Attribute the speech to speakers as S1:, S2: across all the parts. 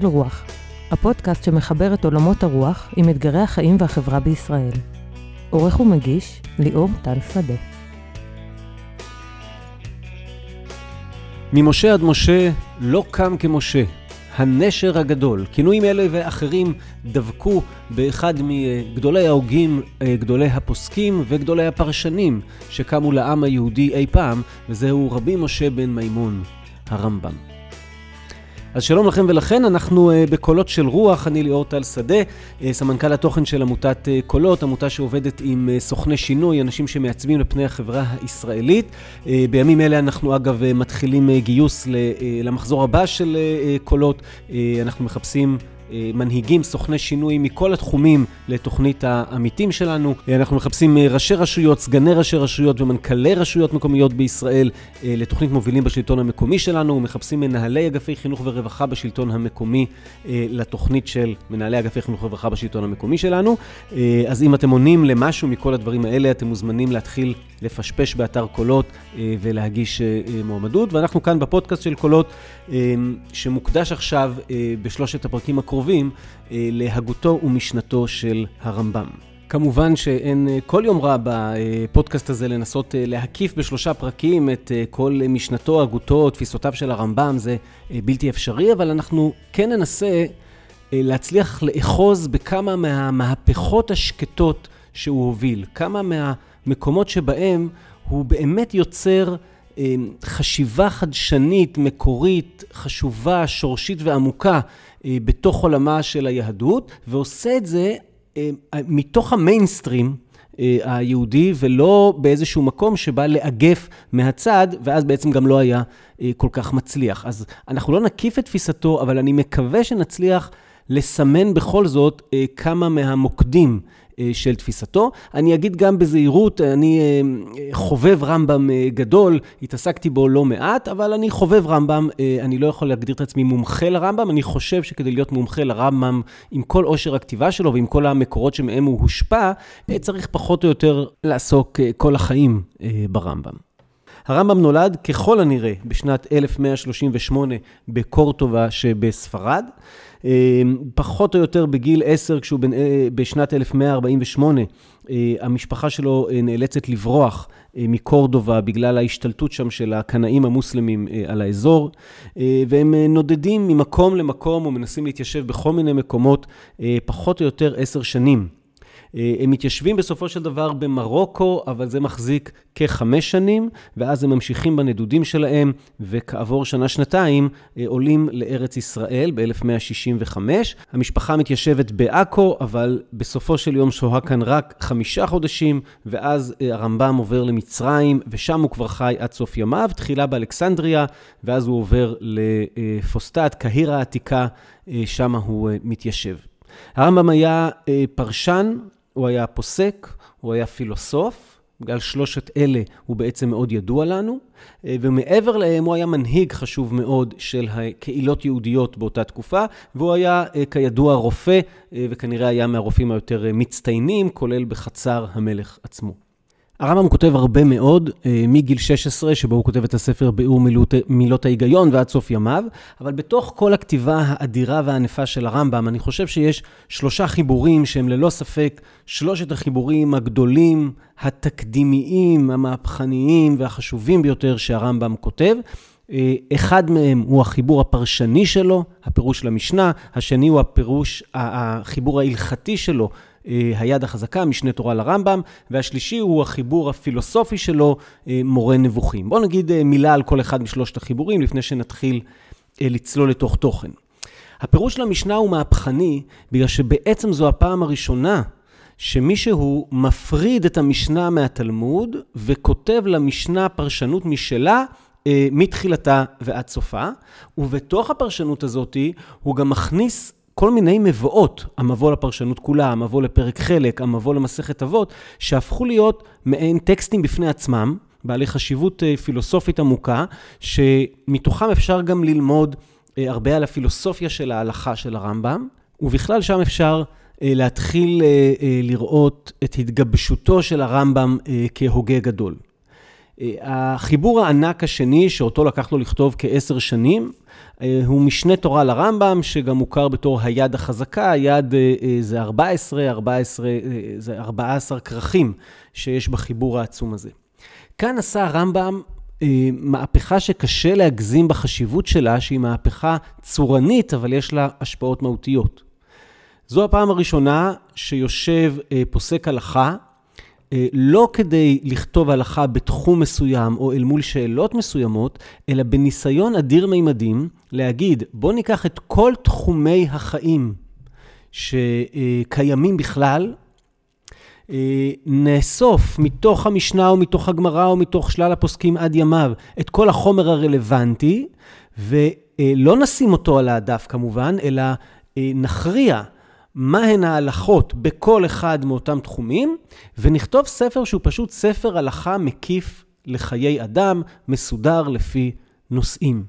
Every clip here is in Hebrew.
S1: של רוח, הפודקאסט שמחבר את עולמות הרוח עם אתגרי החיים והחברה בישראל. עורך ומגיש, ליאור טל שדה.
S2: ממשה עד משה לא קם כמשה, הנשר הגדול. כינויים אלה ואחרים דבקו באחד מגדולי ההוגים, גדולי הפוסקים וגדולי הפרשנים שקמו לעם היהודי אי פעם, וזהו רבי משה בן מימון, הרמב"ם. אז שלום לכם ולכן, אנחנו uh, בקולות של רוח, אני ליאור טל שדה, uh, סמנכ"ל התוכן של עמותת uh, קולות, עמותה שעובדת עם uh, סוכני שינוי, אנשים שמעצבים לפני החברה הישראלית. Uh, בימים אלה אנחנו אגב uh, מתחילים uh, גיוס uh, למחזור הבא של uh, קולות, uh, אנחנו מחפשים... אה, מנהיגים, סוכני שינוי מכל התחומים לתוכנית העמיתים שלנו. אה, אנחנו מחפשים אה, ראשי רשויות, סגני ראשי רשויות ומנכ"לי רשויות מקומיות בישראל לתוכנית מובילים בשלטון המקומי שלנו. מחפשים מנהלי אגפי חינוך ורווחה בשלטון המקומי לתוכנית של מנהלי אגפי חינוך ורווחה בשלטון המקומי שלנו. אז אם אתם עונים למשהו מכל הדברים האלה, אתם מוזמנים להתחיל לפשפש באתר קולות ולהגיש מועמדות. ואנחנו כאן בפודקאסט של קולות, שמוקדש עכשיו בשלושת הפרקים הקרובים. הקרובים אה, להגותו ומשנתו של הרמב"ם. כמובן שאין אה, כל יום רע בפודקאסט הזה לנסות אה, להקיף בשלושה פרקים את כל משנתו, הגותו, תפיסותיו של הרמב"ם, זה בלתי אפשרי, אבל אנחנו כן ננסה להצליח לאחוז בכמה מהמהפכות השקטות שהוא הוביל, כמה מהמקומות שבהם הוא באמת יוצר חשיבה חדשנית, מקורית, חשובה, שורשית ועמוקה אה, בתוך עולמה של היהדות, ועושה את זה אה, מתוך המיינסטרים אה, היהודי, ולא באיזשהו מקום שבא לאגף מהצד, ואז בעצם גם לא היה כל כך מצליח. אז אנחנו לא נקיף את תפיסתו, אבל אני מקווה שנצליח לסמן בכל זאת כמה מהמוקדים אה, של תפיסתו. אני אגיד גם בזהירות, אני אה, חובב רמב"ם אה, גדול, התעסקתי בו לא מעט, אבל אני חובב רמב"ם, אני לא יכול להגדיר את עצמי מומחה לרמב"ם, אני חושב שכדי להיות מומחה לרמב"ם, עם כל עושר הכתיבה שלו ועם כל המקורות שמהם הוא הושפע, צריך פחות או יותר לעסוק כל החיים ברמב"ם. הרמב"ם נולד ככל הנראה בשנת 1138 בקורטובה שבספרד. אמ, פחות או יותר בגיל 10, כשהוא בן, אה, בשנת 1148, אה, המשפחה שלו אה, נאלצת לברוח מקורדובה בגלל ההשתלטות שם של הקנאים המוסלמים על האזור, והם נודדים ממקום למקום ומנסים להתיישב בכל מיני מקומות פחות או יותר עשר שנים. אה, הם מתיישבים בסופו של דבר במרוקו, אבל זה מחזיק כחמש שנים, ואז הם ממשיכים בנדודים שלהם, וכעבור שנה-שנתיים אה, עולים לארץ ישראל ב-1165. המשפחה מתיישבת בעכו, אבל בסופו של יום שוהה כאן רק חמישה חודשים, ואז אה, הרמב"ם עובר למצרים, ושם הוא כבר חי עד סוף ימיו, תחילה באלכסנדריה, ואז הוא עובר לפוסטט, קהיר העתיקה, שם הוא מתיישב. הרמב"ם היה פרשן הוא היה פוסק, הוא היה פילוסוף, בגלל שלושת אלה הוא בעצם מאוד ידוע לנו, אה, ומעבר להם הוא היה מנהיג חשוב מאוד של הקהילות יהודיות באותה תקופה, והוא היה אה, כידוע רופא, אה, וכנראה היה מהרופאים היותר מצטיינים, כולל בחצר המלך עצמו. הרמב"ם כותב הרבה מאוד, אה, מגיל 16, שבו הוא כותב את הספר ביאור מילות, מילות ההיגיון ועד סוף ימיו, אבל בתוך כל הכתיבה האדירה והענפה של הרמב"ם, אני חושב שיש שלושה חיבורים שהם ללא ספק שלושת החיבורים הגדולים, התקדימיים, המהפכניים והחשובים ביותר שהרמב"ם כותב. אה, אחד מהם הוא החיבור הפרשני שלו, הפירוש למשנה, השני הוא הפירוש, החיבור ההלכתי שלו, היד החזקה, משנה תורה לרמב"ם, והשלישי הוא החיבור הפילוסופי שלו, אה, מורה נבוכים. בואו נגיד אה, מילה על כל אחד משלושת החיבורים לפני שנתחיל לצלול לתוך תוכן. הפירוש של המשנה הוא מהפכני, בגלל שבעצם זו הפעם הראשונה שמישהו מפריד את המשנה מהתלמוד וכותב למשנה פרשנות משלה מתחילתה ועד סופה, ובתוך הפרשנות הזאת הוא גם מכניס כל מיני מבואות, המבוא לפרשנות כולה, המבוא לפרק חלק, המבוא למסכת אבות, שהפכו להיות מעין טקסטים בפני עצמם, בעלי חשיבות אה, פילוסופית עמוקה, שמתוכם אפשר גם ללמוד אה, הרבה על הפילוסופיה של ההלכה של הרמב"ם, ובכלל שם אפשר אה, להתחיל לראות את התגבשותו של הרמב"ם כהוגה גדול. החיבור הענק השני, שאותו לקח לו לכתוב כעשר שנים, הוא משנה תורה לרמב"ם, שגם מוכר בתור היד החזקה, היד זה 14, 14, זה 14 כרכים שיש בחיבור העצום הזה. כאן עשה הרמב"ם מהפכה שקשה להגזים בחשיבות שלה, שהיא מהפכה צורנית, אבל יש לה השפעות מהותיות. זו הפעם הראשונה שיושב פוסק הלכה, לא כדי לכתוב הלכה בתחום מסוים או אל מול שאלות מסוימות, אלא בניסיון אדיר מימדים להגיד, בוא ניקח את כל תחומי החיים שקיימים בכלל, נאסוף מתוך המשנה או מתוך הגמרא או מתוך שלל הפוסקים עד ימיו את כל החומר הרלוונטי, ולא נשים אותו על הדף כמובן, אלא נכריע מהן ההלכות בכל אחד מאותם תחומים, ונכתוב ספר שהוא פשוט ספר הלכה מקיף לחיי אדם, מסודר לפי נושאים.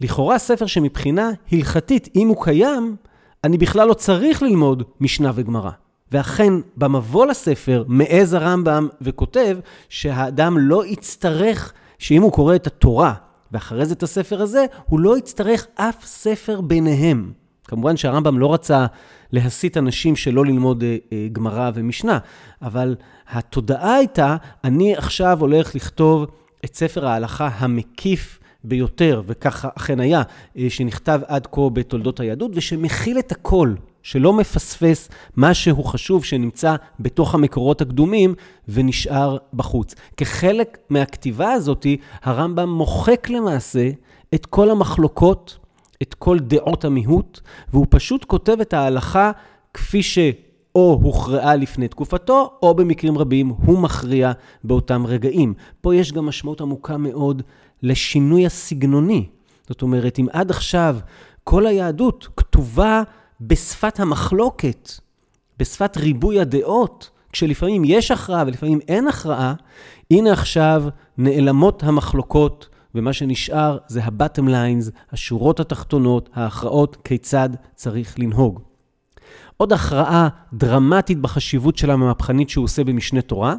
S2: לכאורה ספר שמבחינה הלכתית, אם הוא קיים, אני בכלל לא צריך ללמוד משנה וגמרא. ואכן, במבוא לספר, מעז הרמב"ם וכותב שהאדם לא יצטרך, שאם הוא קורא את התורה ואחרי זה את הספר הזה, הוא לא יצטרך אף ספר ביניהם. כמובן שהרמב"ם לא רצה להסית אנשים שלא ללמוד אה, אה, גמרא ומשנה, אבל התודעה הייתה, אני עכשיו הולך לכתוב את ספר ההלכה המקיף ביותר, וככה אכן היה, אה, שנכתב עד כה בתולדות היהדות, ושמכיל את הכל, שלא מפספס משהו חשוב שנמצא בתוך המקורות הקדומים ונשאר בחוץ. כחלק מהכתיבה הזאת, הרמב"ם מוחק למעשה את כל המחלוקות את כל דעות המיעוט, והוא פשוט כותב את ההלכה כפי שאו הוכרעה לפני תקופתו, או במקרים רבים הוא מכריע באותם רגעים. פה יש גם משמעות עמוקה מאוד לשינוי הסגנוני. זאת אומרת, אם עד עכשיו כל היהדות כתובה בשפת המחלוקת, בשפת ריבוי הדעות, כשלפעמים יש הכרעה ולפעמים אין הכרעה, הנה עכשיו נעלמות המחלוקות ומה שנשאר זה ה-bottom lines, השורות התחתונות, ההכרעות, כיצד צריך לנהוג. עוד הכרעה דרמטית בחשיבות של המהפכנית שהוא עושה במשנה תורה,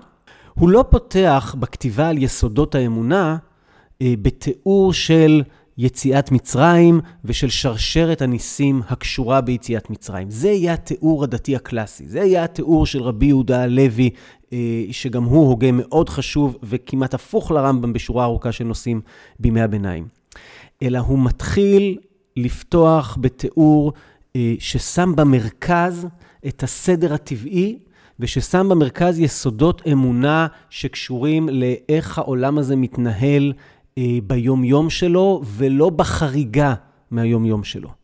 S2: הוא לא פותח בכתיבה על יסודות האמונה אה, בתיאור של יציאת מצרים ושל שרשרת הניסים הקשורה ביציאת מצרים. זה יהיה התיאור הדתי הקלאסי, זה יהיה התיאור של רבי יהודה הלוי, אה, שגם הוא הוגה מאוד חשוב וכמעט הפוך לרמב"ם בשורה ארוכה של נושאים בימי הביניים. אלא הוא מתחיל לפתוח בתיאור אה, ששם במרכז את הסדר הטבעי וששם במרכז יסודות אמונה שקשורים לאיך העולם הזה מתנהל אה, ביום-יום שלו, ולא בחריגה מהיום-יום שלו. Okay?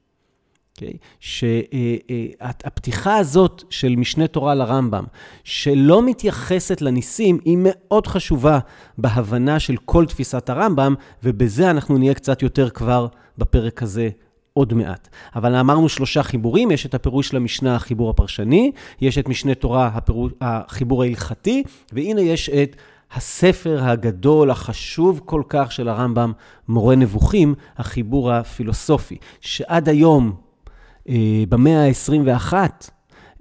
S2: אוקיי? שהפתיחה הזאת של משנה תורה לרמב"ם, שלא מתייחסת לניסים, היא מאוד חשובה בהבנה של כל תפיסת הרמב"ם, ובזה אנחנו נהיה קצת יותר כבר בפרק הזה עוד מעט. אבל אמרנו שלושה חיבורים, יש את הפירוש של המשנה, החיבור הפרשני, יש את משנה תורה, הפירוש, החיבור ההלכתי, והנה יש את הספר הגדול, החשוב כל כך של הרמב"ם, מורה נבוכים, החיבור הפילוסופי, שעד היום, אה, במאה ה-21,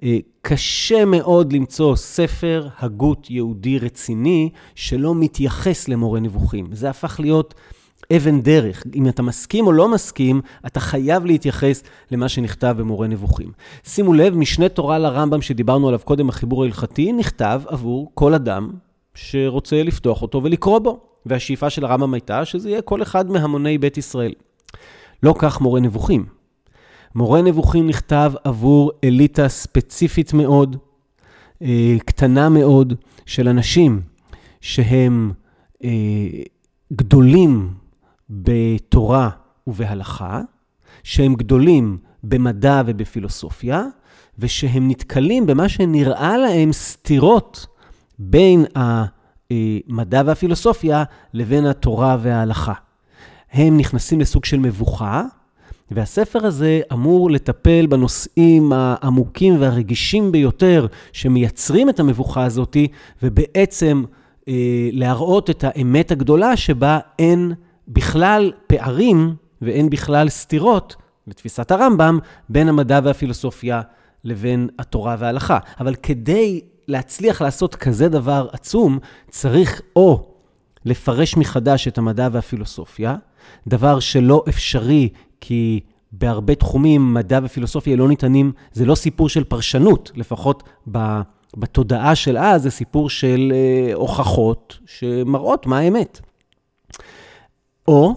S2: אה, קשה מאוד למצוא ספר הגות יהודי רציני שלא מתייחס למורה נבוכים. זה הפך להיות אבן דרך. אם אתה מסכים או לא מסכים, אתה חייב להתייחס למה שנכתב במורה נבוכים. שימו לב, משנה תורה לרמב"ם שדיברנו עליו קודם, החיבור ההלכתי, נכתב עבור כל אדם שרוצה לפתוח אותו ולקרוא בו. והשאיפה של הרמב"ם הייתה שזה יהיה כל אחד מהמוני בית ישראל. לא כך מורה נבוכים. מורה נבוכים נכתב עבור אליטה ספציפית מאוד, אה, קטנה מאוד, של אנשים שהם אה, גדולים בתורה ובהלכה, שהם גדולים במדע ובפילוסופיה, ושהם נתקלים במה שנראה להם סתירות בין המדע והפילוסופיה לבין התורה וההלכה. הם נכנסים לסוג של מבוכה, והספר הזה אמור לטפל בנושאים העמוקים והרגישים ביותר שמייצרים את המבוכה הזאת, ובעצם אה, להראות את האמת הגדולה שבה אין בכלל פערים ואין בכלל סתירות, לתפיסת הרמב"ם, בין המדע והפילוסופיה לבין התורה וההלכה. אבל כדי להצליח לעשות כזה דבר עצום, צריך או לפרש מחדש את המדע והפילוסופיה, דבר שלא אפשרי כי בהרבה תחומים מדע ופילוסופיה לא ניתנים, זה לא סיפור של פרשנות, לפחות בתודעה של אז, זה סיפור של אה, הוכחות שמראות מה האמת. או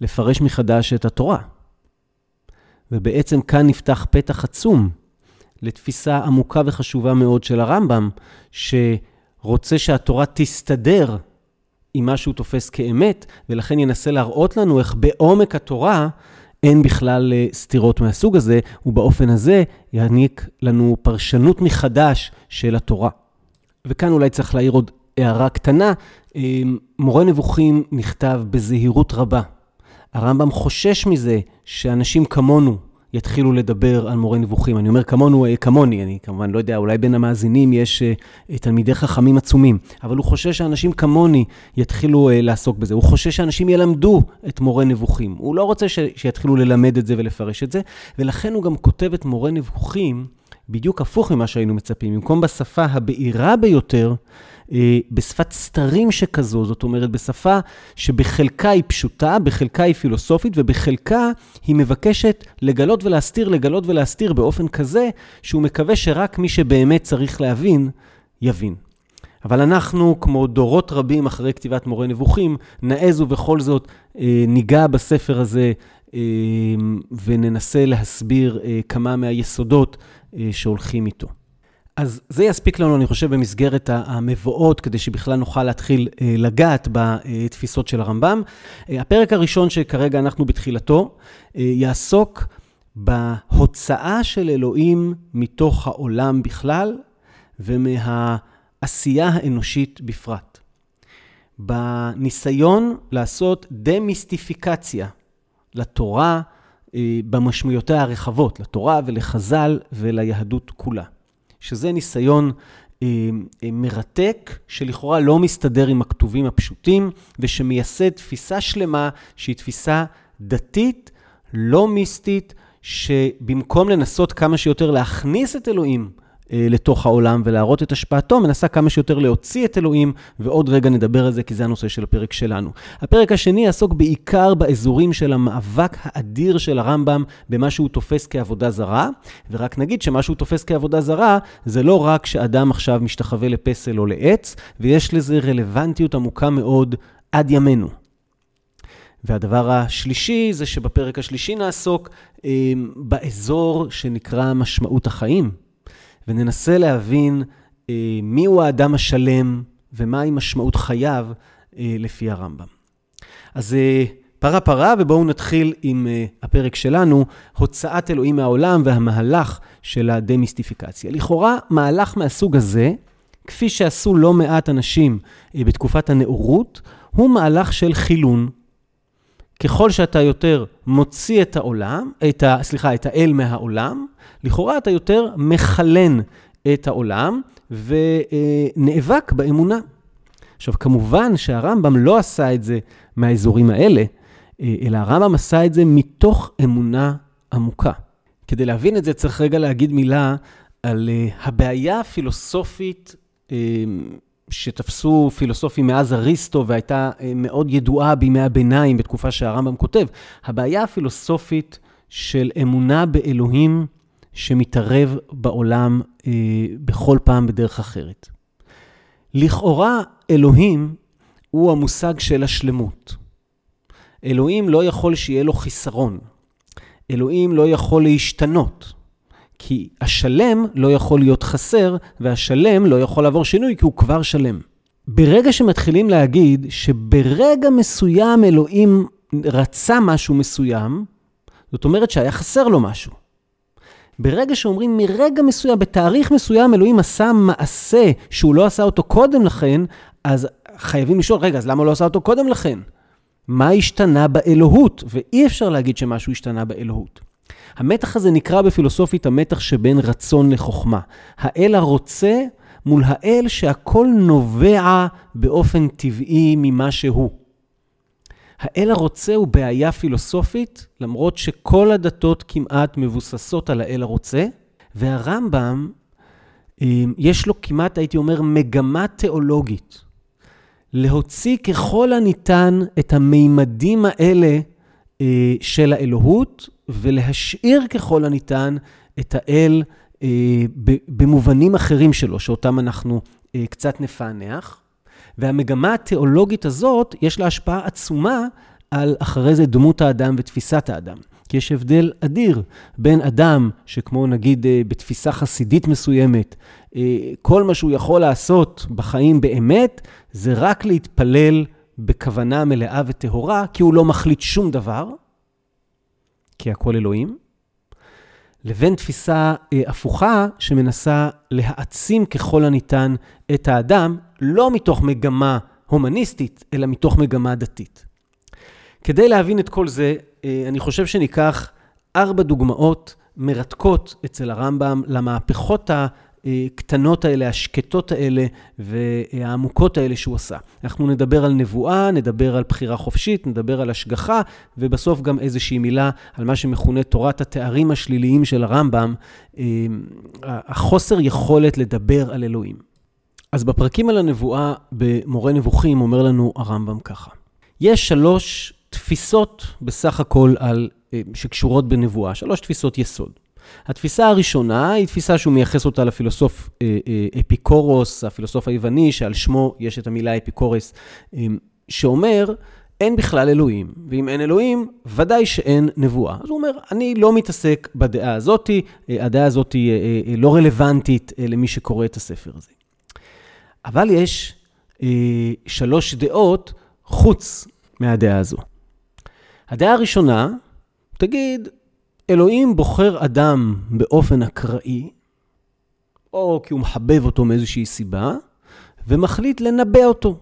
S2: לפרש מחדש את התורה. ובעצם כאן נפתח פתח עצום לתפיסה עמוקה וחשובה מאוד של הרמב"ם, שרוצה שהתורה תסתדר עם מה שהוא תופס כאמת, ולכן ינסה להראות לנו איך בעומק התורה אין בכלל אה, סתירות מהסוג הזה, ובאופן הזה יעניק לנו פרשנות מחדש של התורה. וכאן אולי צריך להעיר עוד הערה קטנה. אה, מורה נבוכים נכתב בזהירות רבה. הרמב"ם חושש מזה שאנשים כמונו יתחילו לדבר על מורה נבוכים. אני אומר כמונו, אה, כמוני, אני כמובן לא יודע, אולי בין המאזינים יש uh, תלמידי חכמים עצומים, אבל הוא חושש שאנשים כמוני יתחילו uh, לעסוק בזה. הוא חושש שאנשים ילמדו את מורה נבוכים. הוא לא רוצה ש, שיתחילו ללמד את זה ולפרש את זה, ולכן הוא גם כותב את מורה נבוכים בדיוק הפוך ממה שהיינו מצפים. במקום בשפה הבהירה ביותר, בשפת סתרים שכזו, זאת אומרת, בשפה שבחלקה היא פשוטה, בחלקה היא פילוסופית, ובחלקה היא מבקשת לגלות ולהסתיר, לגלות ולהסתיר באופן כזה, שהוא מקווה שרק מי שבאמת צריך להבין, יבין. אבל אנחנו, כמו דורות רבים אחרי כתיבת מורה נבוכים, נעז ובכל זאת אה, ניגע בספר הזה אה, וננסה להסביר כמה מהיסודות שהולכים איתו. אז זה יספיק לנו, אני חושב, במסגרת המבואות, כדי שבכלל נוכל להתחיל אה, לגעת בתפיסות של הרמב"ם. אה, הפרק הראשון שכרגע אנחנו בתחילתו, אה, יעסוק בהוצאה של אלוהים מתוך העולם בכלל ומהעשייה האנושית בפרט. בניסיון לעשות דמיסטיפיקציה לתורה במשמעויותיה הרחבות, לתורה ולחז"ל וליהדות כולה. שזה ניסיון אה, אה, מרתק, שלכאורה לא מסתדר עם הכתובים הפשוטים, ושמייסד תפיסה שלמה שהיא תפיסה דתית, לא מיסטית, שבמקום לנסות כמה שיותר להכניס את אלוהים לתוך העולם ולהראות את השפעתו, מנסה כמה שיותר להוציא את אלוהים, ועוד רגע נדבר על זה כי זה הנושא של הפרק שלנו. הפרק השני יעסוק בעיקר באזורים של המאבק האדיר של הרמב"ם במה שהוא תופס כעבודה זרה, ורק נגיד שמה שהוא תופס כעבודה זרה, זה לא רק שאדם עכשיו משתחווה לפסל או לעץ, ויש לזה רלוונטיות עמוקה מאוד עד ימינו. והדבר השלישי זה שבפרק השלישי נעסוק אה, באזור שנקרא משמעות החיים. וננסה להבין אה, מיהו האדם השלם ומהי משמעות חייו אה, לפי הרמב"ם. אז אה, פרה פרה, ובואו נתחיל עם אה, הפרק שלנו, הוצאת אלוהים מהעולם והמהלך של הדמיסטיפיקציה. לכאורה, מהלך מהסוג הזה, כפי שעשו לא מעט אנשים אה, בתקופת הנאורות, הוא מהלך של חילון. ככל שאתה יותר מוציא את העולם, את ה, סליחה, את האל מהעולם, לכאורה אתה יותר מחלן את העולם ונאבק באמונה. עכשיו, כמובן שהרמב"ם לא עשה את זה מהאזורים האלה, אלא הרמב"ם עשה את זה מתוך אמונה עמוקה. כדי להבין את זה צריך רגע להגיד מילה על אה, הבעיה הפילוסופית אה, שתפסו פילוסופים מאז אריסטו והייתה אה, מאוד ידועה בימי הביניים בתקופה שהרמב"ם כותב. הבעיה הפילוסופית של אמונה באלוהים שמתערב בעולם אה, בכל פעם בדרך אחרת. לכאורה, אלוהים הוא המושג של השלמות. אלוהים לא יכול שיהיה לו חיסרון. אלוהים לא יכול להשתנות. כי השלם לא יכול להיות חסר, והשלם לא יכול לעבור שינוי כי הוא כבר שלם. ברגע שמתחילים להגיד שברגע מסוים אלוהים רצה משהו מסוים, זאת אומרת שהיה חסר לו משהו. ברגע שאומרים מרגע מסוים, בתאריך מסוים, אלוהים עשה מעשה שהוא לא עשה אותו קודם לכן, אז חייבים לשאול, רגע, אז למה לא עשה אותו קודם לכן? מה השתנה באלוהות? ואי אפשר להגיד שמשהו השתנה באלוהות. המתח הזה נקרא בפילוסופית המתח שבין רצון לחוכמה. האל הרוצה מול האל שהכל נובע באופן טבעי ממה שהוא. האל הרוצה הוא בעיה פילוסופית, למרות שכל הדתות כמעט מבוססות על האל הרוצה, והרמב"ם, אה, יש לו כמעט, הייתי אומר, מגמה תיאולוגית. להוציא ככל הניתן את המימדים האלה של האלוהות, ולהשאיר ככל הניתן את האל אה, במובנים אחרים שלו, שאותם אנחנו אה, קצת נפענח. והמגמה התיאולוגית הזאת, יש לה השפעה עצומה על אחרי זה דמות האדם ותפיסת האדם. כי יש הבדל אדיר בין אדם שכמו נגיד אה, בתפיסה חסידית מסוימת, כל מה שהוא יכול לעשות בחיים באמת, זה רק להתפלל בכוונה מלאה וטהורה, כי הוא לא מחליט שום דבר, כי הכל אלוהים, לבין תפיסה אה, הפוכה שמנסה להעצים ככל הניתן את האדם, לא מתוך מגמה הומניסטית, אלא מתוך מגמה דתית. כדי להבין את כל זה, אה, אני חושב שניקח ארבע דוגמאות מרתקות אצל הרמב"ם למהפכות הקטנות האלה, השקטות האלה והעמוקות האלה שהוא עשה. אנחנו נדבר על נבואה, נדבר על בחירה חופשית, נדבר על השגחה, ובסוף גם איזושהי מילה על מה שמכונה תורת התארים השליליים של הרמב"ם, אה, החוסר יכולת לדבר על אלוהים. אז בפרקים על הנבואה במורה נבוכים אומר לנו הרמב"ם ככה: יש שלוש תפיסות בסך הכל על, אה, שקשורות בנבואה, שלוש תפיסות יסוד. התפיסה הראשונה היא תפיסה שהוא מייחס אותה לפילוסוף אה, אה, אפיקורוס, הפילוסוף היווני, שעל שמו יש את המילה אפיקורס, אה, שאומר, אין בכלל אלוהים, ואם אין אלוהים, ודאי שאין נבואה. אז הוא אומר, אני לא מתעסק בדעה הזאתי, הדעה הזאתי לא רלוונטית למי שקורא את הספר הזה. אבל יש שלוש דעות חוץ מהדעה הזו. הדעה הראשונה, תגיד, אלוהים בוחר אדם באופן אקראי, או כי הוא מחבב אותו מאיזושהי סיבה, ומחליט לנבא אותו.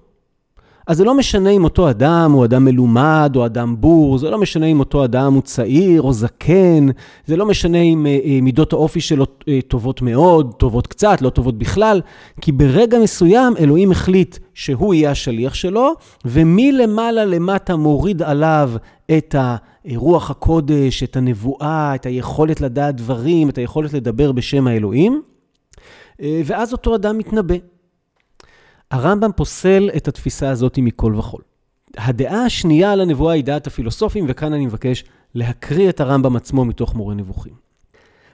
S2: אז זה לא משנה אם אותו אדם הוא אדם מלומד או אדם בור, זה לא משנה אם אותו אדם הוא צעיר או זקן, זה לא משנה אם אה, אה, מידות האופי שלו אה, טובות מאוד, טובות קצת, לא טובות בכלל, כי ברגע מסוים אלוהים החליט שהוא יהיה השליח שלו, ומלמעלה למטה מוריד עליו את רוח הקודש, את הנבואה, את היכולת לדעת דברים, את היכולת לדבר בשם האלוהים, ואז אותו אדם מתנבא. הרמב"ם פוסל את התפיסה הזאת מכל וכול. הדעה השנייה על הנבואה היא דעת הפילוסופים, וכאן אני מבקש להקריא את הרמב"ם עצמו מתוך מורה נבוכים.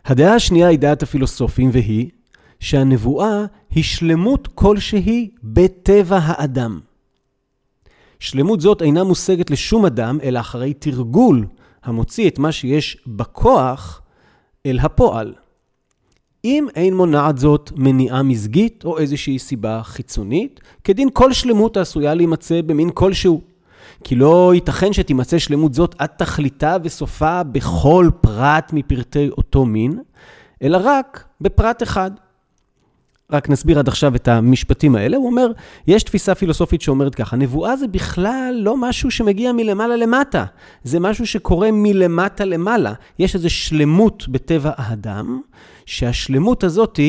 S2: הדעה השנייה היא דעת הפילוסופים, והיא שהנבואה היא שלמות כלשהי בטבע האדם. שלמות זאת אינה מושגת לשום אדם, אלא אחרי תרגול המוציא את מה שיש בכוח אל הפועל. אם אין מונעת זאת מניעה מזגית או איזושהי סיבה חיצונית, כדין כל שלמות העשויה להימצא במין כלשהו. כי לא ייתכן שתימצא שלמות זאת עד תכליתה וסופה בכל פרט מפרטי אותו מין, אלא רק בפרט אחד. רק נסביר עד עכשיו את המשפטים האלה. הוא אומר, יש תפיסה פילוסופית שאומרת ככה, נבואה זה בכלל לא משהו שמגיע מלמעלה למטה, זה משהו שקורה מלמטה למעלה. יש איזו שלמות בטבע האדם, שהשלמות הזאת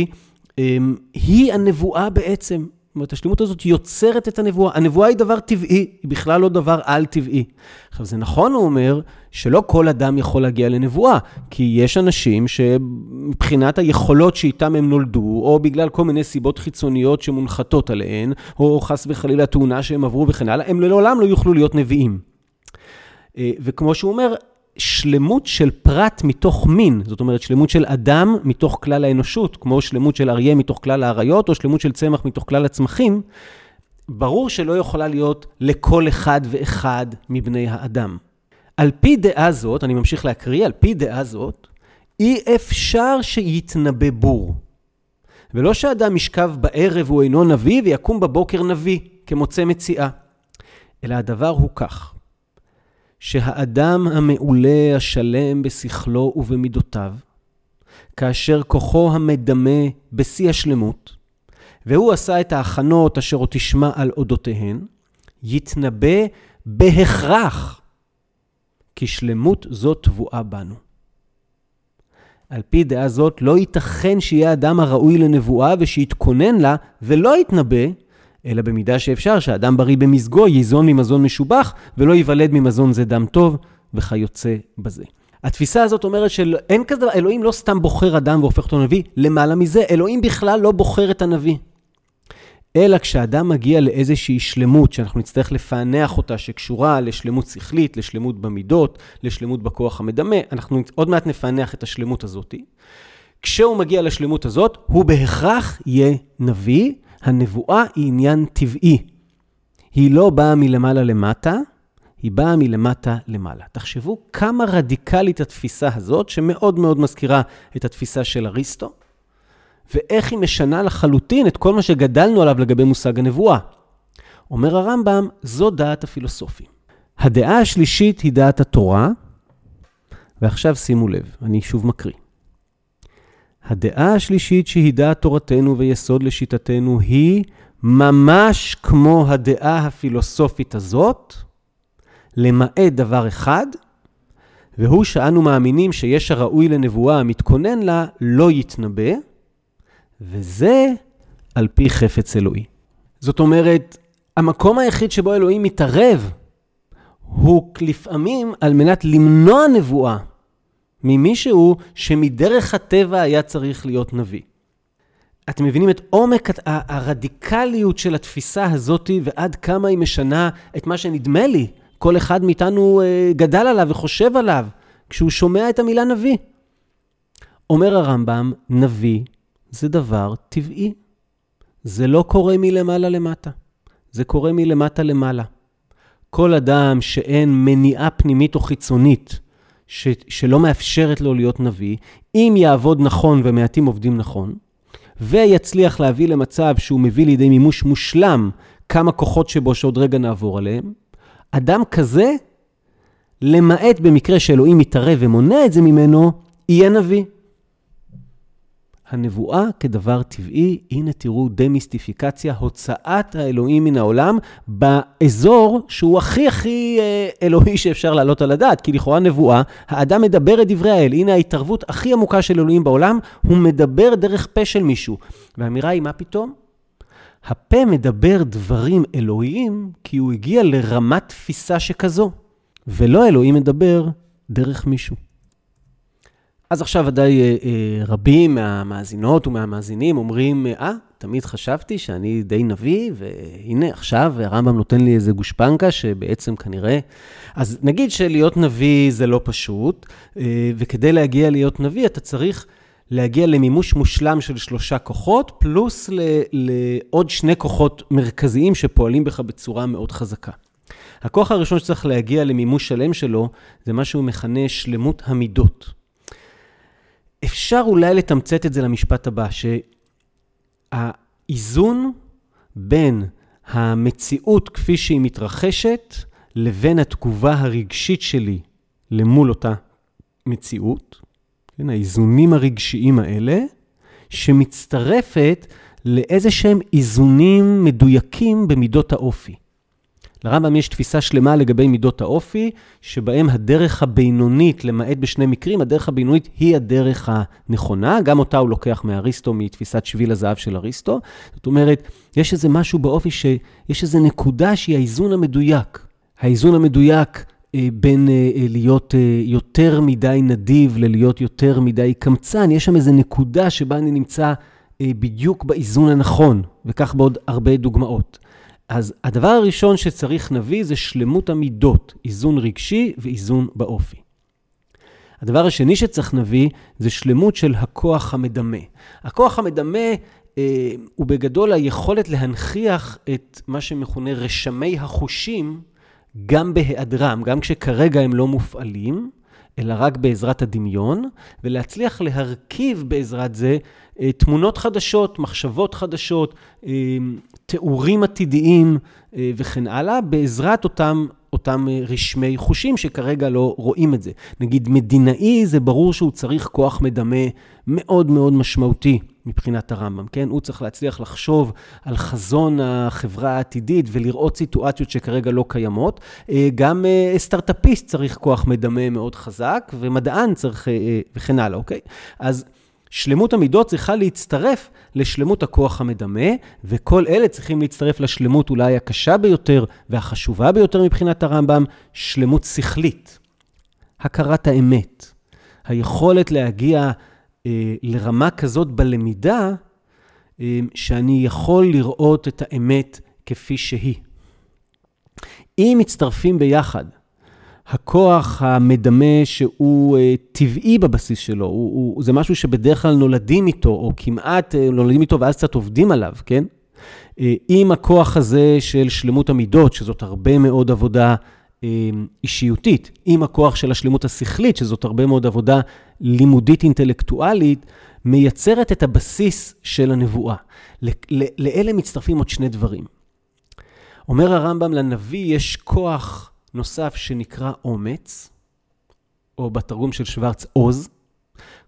S2: אמ, היא הנבואה בעצם. אומרת, השלמות הזאת יוצרת את הנבואה. הנבואה היא דבר טבעי, היא בכלל לא דבר על-טבעי. עכשיו, זה נכון, הוא אומר, שלא כל אדם יכול להגיע לנבואה, כי יש אנשים שמבחינת היכולות שאיתם הם נולדו, או בגלל כל מיני סיבות חיצוניות שמונחתות עליהן, או חס וחלילה תאונה שהם עברו וכן הלאה, הם לעולם לא יוכלו להיות נביאים. אה, וכמו שהוא אומר, שלמות של פרט מתוך מין, זאת אומרת שלמות של אדם מתוך כלל האנושות, כמו שלמות של אריה מתוך כלל האריות, או שלמות של צמח מתוך כלל הצמחים, ברור שלא יכולה להיות לכל אחד ואחד מבני האדם. על פי דעה זאת, אני ממשיך להקריא, על פי דעה זאת, אי אפשר שיתנבא בור. ולא שאדם ישכב בערב הוא אינו נביא ויקום בבוקר נביא, כמוצא מציאה. אלא הדבר הוא כך, שהאדם המעולה השלם בשכלו ובמידותיו, כאשר כוחו המדמה בשיא השלמות, והוא עשה את ההכנות אשר עוד תשמע על אודותיהן, יתנבא בהכרח כי שלמות זאת טבועה בנו. על פי דעה זאת, לא ייתכן שיהיה אדם הראוי לנבואה ושיתכונן לה ולא יתנבא, אלא במידה שאפשר שאדם בריא במזגו ייזון ממזון משובח ולא ייוולד ממזון זה דם טוב וכיוצא בזה. התפיסה הזאת אומרת שאין כזה דבר, אלוהים לא סתם בוחר אדם והופך אותו נביא, למעלה מזה, אלוהים בכלל לא בוחר את הנביא. אלא כשאדם מגיע לאיזושהי שלמות, שאנחנו נצטרך לפענח אותה, שקשורה לשלמות שכלית, לשלמות במידות, לשלמות בכוח המדמה, אנחנו עוד מעט נפענח את השלמות הזאת. כשהוא מגיע לשלמות הזאת, הוא בהכרח יהיה נביא. הנבואה היא עניין טבעי. היא לא באה מלמעלה למטה, היא באה מלמטה למעלה. תחשבו כמה רדיקלית התפיסה הזאת, שמאוד מאוד מזכירה את התפיסה של אריסטו, ואיך היא משנה לחלוטין את כל מה שגדלנו עליו לגבי מושג הנבואה. אומר הרמב"ם, זו דעת הפילוסופים. הדעה השלישית היא דעת התורה, ועכשיו שימו לב, אני שוב מקריא. הדעה השלישית שהיא דעת תורתנו ויסוד לשיטתנו היא ממש כמו הדעה הפילוסופית הזאת, למעט דבר אחד, והוא שאנו מאמינים שיש הראוי לנבואה המתכונן לה לא יתנבא, וזה על פי חפץ אלוהי. זאת אומרת, המקום היחיד שבו אלוהים מתערב הוא לפעמים על מנת למנוע נבואה ממישהו שמדרך הטבע היה צריך להיות נביא. אתם מבינים את עומק הרדיקליות של התפיסה הזאת ועד כמה היא משנה את מה שנדמה לי כל אחד מאיתנו אה, גדל עליו וחושב עליו כשהוא שומע את המילה נביא. אומר הרמב"ם, נביא זה דבר טבעי. זה לא קורה מלמעלה למטה, זה קורה מלמטה למעלה. כל אדם שאין מניעה פנימית או חיצונית ש, שלא מאפשרת לו להיות נביא, אם יעבוד נכון ומעטים עובדים נכון, ויצליח להביא למצב שהוא מביא לידי מימוש מושלם כמה כוחות שבו שעוד רגע נעבור עליהם, אדם כזה, למעט במקרה שאלוהים מתערב ומונע את זה ממנו, יהיה נביא. הנבואה כדבר טבעי, הנה תראו דמיסטיפיקציה, הוצאת האלוהים מן העולם באזור שהוא הכי הכי אה, אלוהי שאפשר להעלות על הדעת, כי לכאורה נבואה, האדם מדבר את דברי האל. הנה ההתערבות הכי עמוקה של אלוהים בעולם, הוא מדבר דרך פה של מישהו. והאמירה היא, מה פתאום? הפה מדבר דברים אלוהיים כי הוא הגיע לרמת תפיסה שכזו, ולא אלוהים מדבר דרך מישהו. אז עכשיו ודאי אה, אה, רבים מהמאזינות ומהמאזינים אומרים, אה, תמיד חשבתי שאני די נביא, והנה עכשיו הרמב"ם נותן לי איזה גושפנקה שבעצם כנראה... אז נגיד שלהיות נביא זה לא פשוט, אה, וכדי להגיע להיות נביא אתה צריך להגיע למימוש מושלם של שלושה כוחות, פלוס לעוד שני כוחות מרכזיים שפועלים בך בצורה מאוד חזקה. הכוח הראשון שצריך להגיע למימוש שלם שלו, זה מה שהוא מכנה שלמות המידות. אפשר אולי לתמצת את זה למשפט הבא, שהאיזון בין המציאות כפי שהיא מתרחשת, לבין התגובה הרגשית שלי למול אותה מציאות, כן, האיזונים הרגשיים האלה, שמצטרפת לאיזה שהם איזונים מדויקים במידות האופי. לרמב"ם יש תפיסה שלמה לגבי מידות האופי, שבהם הדרך הבינונית, למעט בשני מקרים, הדרך הבינונית היא הדרך הנכונה, גם אותה הוא לוקח מאריסטו, מתפיסת שביל הזהב של אריסטו. זאת אומרת, יש איזה משהו באופי שיש איזה נקודה שהיא האיזון המדויק. האיזון המדויק אה, בין אה, אה, להיות יותר מדי נדיב ללהיות יותר מדי קמצן, יש שם איזו נקודה שבה אני נמצא בדיוק באיזון הנכון, וכך בעוד הרבה דוגמאות. אז הדבר הראשון שצריך נביא זה שלמות המידות, איזון רגשי ואיזון באופי. הדבר השני שצריך נביא זה שלמות של הכוח המדמה. הכוח המדמה אה, הוא בגדול היכולת להנכיח את מה שמכונה רשמי החושים גם בהיעדרם, גם כשכרגע הם לא מופעלים, אלא רק בעזרת הדמיון, ולהצליח להרכיב בעזרת זה אה, תמונות חדשות, מחשבות חדשות, אה, תיאורים עתידיים אה, וכן הלאה, בעזרת אותם, אותם רשמי חושים שכרגע לא רואים את זה. נגיד מדינאי, זה ברור שהוא צריך כוח מדמה מאוד מאוד משמעותי. מבחינת הרמב"ם, כן? הוא צריך להצליח לחשוב על חזון החברה העתידית ולראות סיטואציות שכרגע לא קיימות. אה, גם אה, סטארט-אפיסט צריך כוח מדמה מאוד חזק, ומדען צריך, אה, וכן הלאה, אוקיי? אז שלמות המידות צריכה להצטרף לשלמות הכוח המדמה, וכל אלה צריכים להצטרף לשלמות אולי הקשה ביותר והחשובה ביותר מבחינת הרמב"ם, שלמות שכלית. הכרת האמת. היכולת להגיע אה, לרמה כזאת בלמידה, שאני יכול לראות את האמת כפי שהיא. אם מצטרפים ביחד הכוח המדמה שהוא uh, טבעי בבסיס שלו, הוא, הוא, זה משהו שבדרך כלל נולדים איתו, או כמעט uh, נולדים איתו ואז קצת עובדים עליו, כן? Uh, עם הכוח הזה של שלמות המידות, שזאת הרבה מאוד עבודה אישיותית, עם הכוח של השלמות השכלית, שזאת הרבה מאוד עבודה לימודית אינטלקטואלית, מייצרת את הבסיס של הנבואה. לאלה מצטרפים עוד שני דברים. אומר הרמב"ם, לנביא יש כוח נוסף שנקרא אומץ, או בתרגום של שוורץ עוז.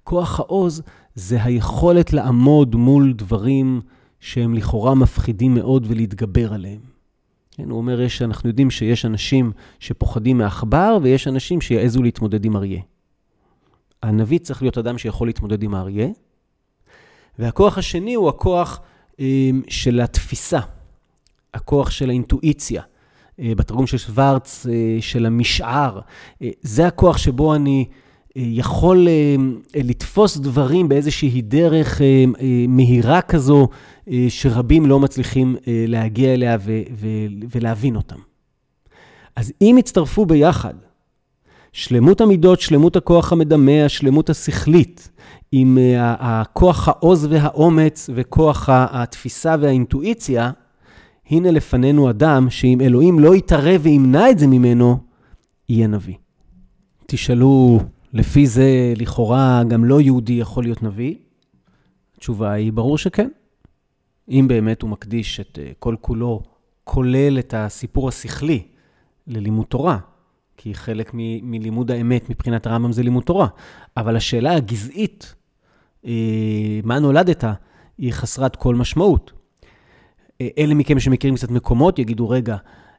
S2: כוח העוז זה היכולת לעמוד מול דברים שהם לכאורה מפחידים מאוד ולהתגבר עליהם. כן, הוא אומר, יש, אנחנו יודעים שיש אנשים שפוחדים מעכבר ויש אנשים שיעזו להתמודד עם אריה. הנביא צריך להיות אדם שיכול להתמודד עם האריה, והכוח השני הוא הכוח אה, של התפיסה, הכוח של האינטואיציה. אה, בתרגום של שוורץ, אה, של המשער. אה, זה הכוח שבו אני יכול לתפוס דברים באיזושהי דרך מהירה כזו, שרבים לא מצליחים להגיע אליה ולהבין אותם. אז אם יצטרפו ביחד שלמות המידות, שלמות הכוח המדמה, השלמות השכלית, עם הכוח העוז והאומץ וכוח התפיסה והאינטואיציה, הנה לפנינו אדם שאם אלוהים לא יתערב וימנע את זה ממנו, יהיה נביא. תשאלו, לפי זה לכאורה גם לא יהודי יכול להיות נביא? התשובה היא, ברור שכן. אם באמת הוא מקדיש את אה, כל כולו, כולל את הסיפור השכלי, ללימוד תורה, כי חלק מ- מלימוד האמת מבחינת הרמב"ם זה לימוד תורה. אבל השאלה הגזעית, אה, מה נולדת, היא חסרת כל משמעות. אלה מכם שמכירים קצת מקומות יגידו, רגע,